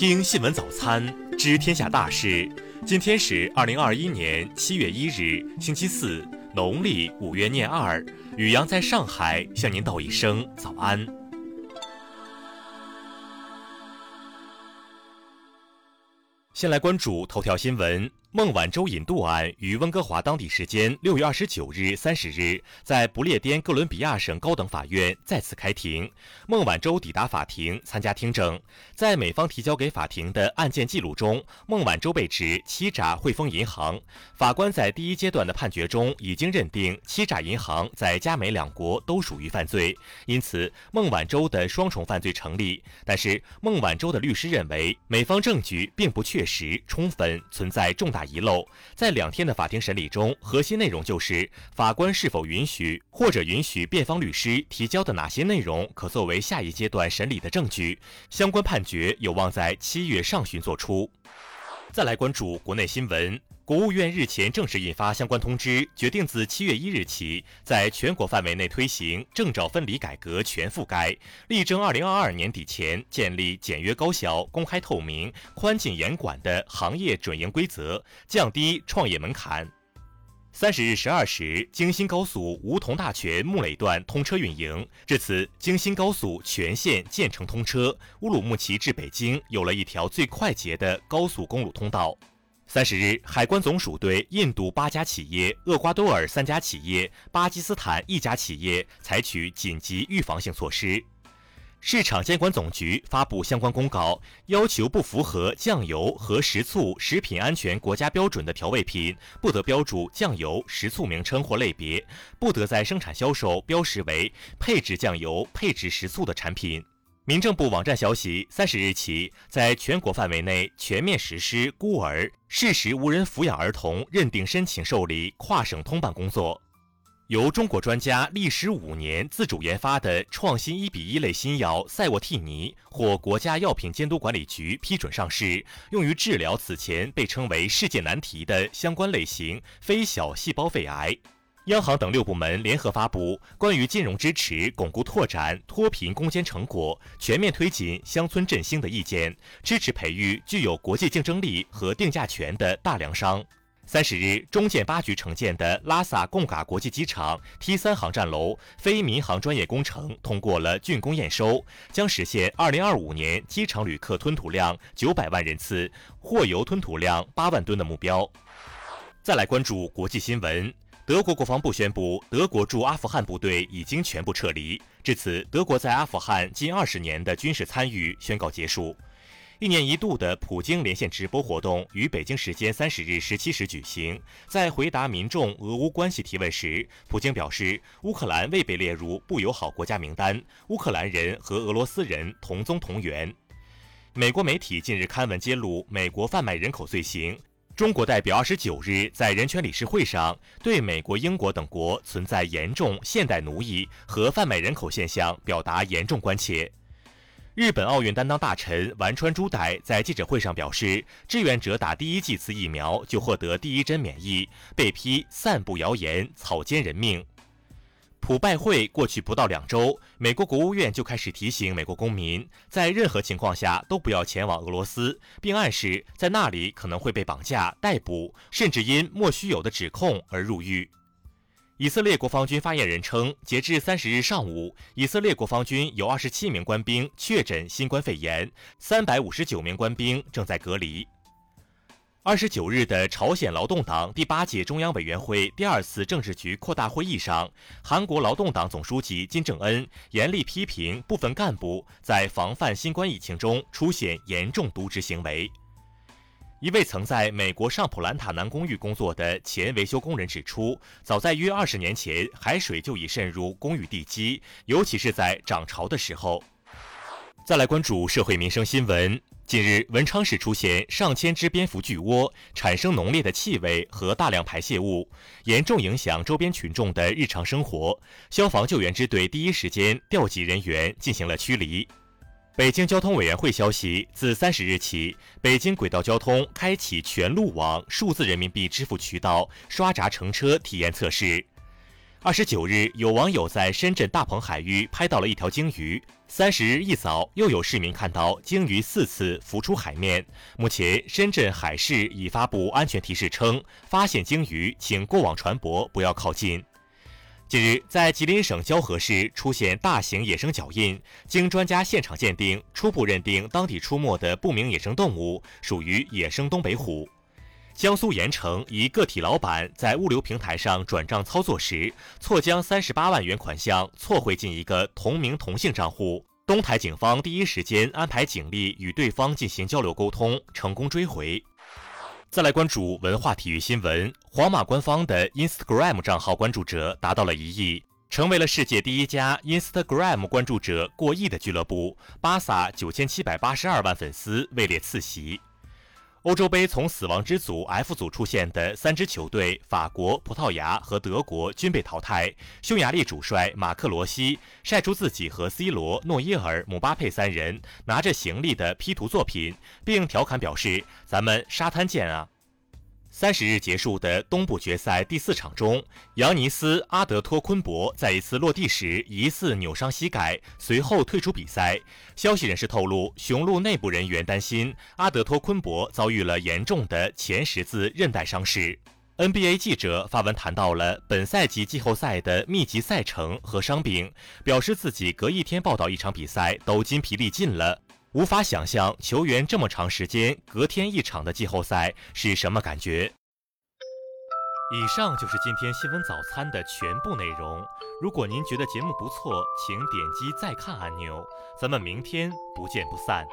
听新闻早餐，知天下大事。今天是二零二一年七月一日，星期四，农历五月廿二。宇阳在上海向您道一声早安。先来关注头条新闻。孟晚舟引渡案于温哥华当地时间六月二十九日、三十日，在不列颠哥伦比亚省高等法院再次开庭。孟晚舟抵达法庭参加听证。在美方提交给法庭的案件记录中，孟晚舟被指欺诈汇丰银行。法官在第一阶段的判决中已经认定欺诈银行在加美两国都属于犯罪，因此孟晚舟的双重犯罪成立。但是孟晚舟的律师认为，美方证据并不确实充分，存在重大。遗漏，在两天的法庭审理中，核心内容就是法官是否允许或者允许辩方律师提交的哪些内容可作为下一阶段审理的证据。相关判决有望在七月上旬作出。再来关注国内新闻。国务院日前正式印发相关通知，决定自七月一日起，在全国范围内推行证照分离改革全覆盖，力争二零二二年底前建立简约高效、公开透明、宽进严管的行业准营规则，降低创业门槛。三十日十二时，京新高速梧桐大泉木垒段通车运营，至此，京新高速全线建成通车，乌鲁木齐至北京有了一条最快捷的高速公路通道。三十日，海关总署对印度八家企业、厄瓜多尔三家企业、巴基斯坦一家企业采取紧急预防性措施。市场监管总局发布相关公告，要求不符合酱油和食醋食品安全国家标准的调味品，不得标注酱油、食醋名称或类别，不得在生产销售标识为配制酱油、配制食醋的产品。民政部网站消息，三十日起，在全国范围内全面实施孤儿、事实无人抚养儿童认定申请受理跨省通办工作。由中国专家历时五年自主研发的创新一比一类新药赛沃替尼获国家药品监督管理局批准上市，用于治疗此前被称为世界难题的相关类型非小细胞肺癌。央行等六部门联合发布关于金融支持巩固拓展脱贫攻坚成果、全面推进乡村振兴的意见，支持培育具有国际竞争力和定价权的大粮商。三十日，中建八局承建的拉萨贡嘎国际机场 T 三航站楼非民航专业工程通过了竣工验收，将实现二零二五年机场旅客吞吐量九百万人次、货油吞吐量八万吨的目标。再来关注国际新闻。德国国防部宣布，德国驻阿富汗部队已经全部撤离。至此，德国在阿富汗近二十年的军事参与宣告结束。一年一度的普京连线直播活动于北京时间三十日十七时举行。在回答民众俄乌关系提问时，普京表示，乌克兰未被列入不友好国家名单，乌克兰人和俄罗斯人同宗同源。美国媒体近日刊文揭露美国贩卖人口罪行。中国代表二十九日在人权理事会上对美国、英国等国存在严重现代奴役和贩卖人口现象表达严重关切。日本奥运担当大臣丸川朱代在记者会上表示，志愿者打第一剂次疫苗就获得第一针免疫，被批散布谣言、草菅人命。普拜会过去不到两周，美国国务院就开始提醒美国公民，在任何情况下都不要前往俄罗斯，并暗示在那里可能会被绑架、逮捕，甚至因莫须有的指控而入狱。以色列国防军发言人称，截至三十日上午，以色列国防军有二十七名官兵确诊新冠肺炎，三百五十九名官兵正在隔离。二十九日的朝鲜劳动党第八届中央委员会第二次政治局扩大会议上，韩国劳动党总书记金正恩严厉批评部分干部在防范新冠疫情中出现严重渎职行为。一位曾在美国上普兰塔南公寓工作的前维修工人指出，早在约二十年前，海水就已渗入公寓地基，尤其是在涨潮的时候。再来关注社会民生新闻。近日，文昌市出现上千只蝙蝠巨窝，产生浓烈的气味和大量排泄物，严重影响周边群众的日常生活。消防救援支队第一时间调集人员进行了驱离。北京交通委员会消息，自三十日起，北京轨道交通开启全路网数字人民币支付渠道刷闸乘车体验测试。二十九日，有网友在深圳大鹏海域拍到了一条鲸鱼。三十日一早，又有市民看到鲸鱼四次浮出海面。目前，深圳海事已发布安全提示称，发现鲸鱼请过往船舶不要靠近。近日，在吉林省蛟河市出现大型野生脚印，经专家现场鉴定，初步认定当地出没的不明野生动物属于野生东北虎。江苏盐城一个体老板在物流平台上转账操作时，错将三十八万元款项错汇进一个同名同姓账户。东台警方第一时间安排警力与对方进行交流沟通，成功追回。再来关注文化体育新闻，皇马官方的 Instagram 账号关注者达到了一亿，成为了世界第一家 Instagram 关注者过亿的俱乐部。巴萨九千七百八十二万粉丝位列次席。欧洲杯从死亡之组 F 组出现的三支球队，法国、葡萄牙和德国均被淘汰。匈牙利主帅马克罗西晒出自己和 C 罗、诺伊尔、姆巴佩三人拿着行李的 P 图作品，并调侃表示：“咱们沙滩见啊！”三十日结束的东部决赛第四场中，扬尼斯·阿德托昆博在一次落地时疑似扭伤膝盖，随后退出比赛。消息人士透露，雄鹿内部人员担心阿德托昆博遭遇了严重的前十字韧带伤势。NBA 记者发文谈到了本赛季季后赛的密集赛程和伤病，表示自己隔一天报道一场比赛都筋疲力尽了。无法想象球员这么长时间隔天一场的季后赛是什么感觉。以上就是今天新闻早餐的全部内容。如果您觉得节目不错，请点击再看按钮。咱们明天不见不散。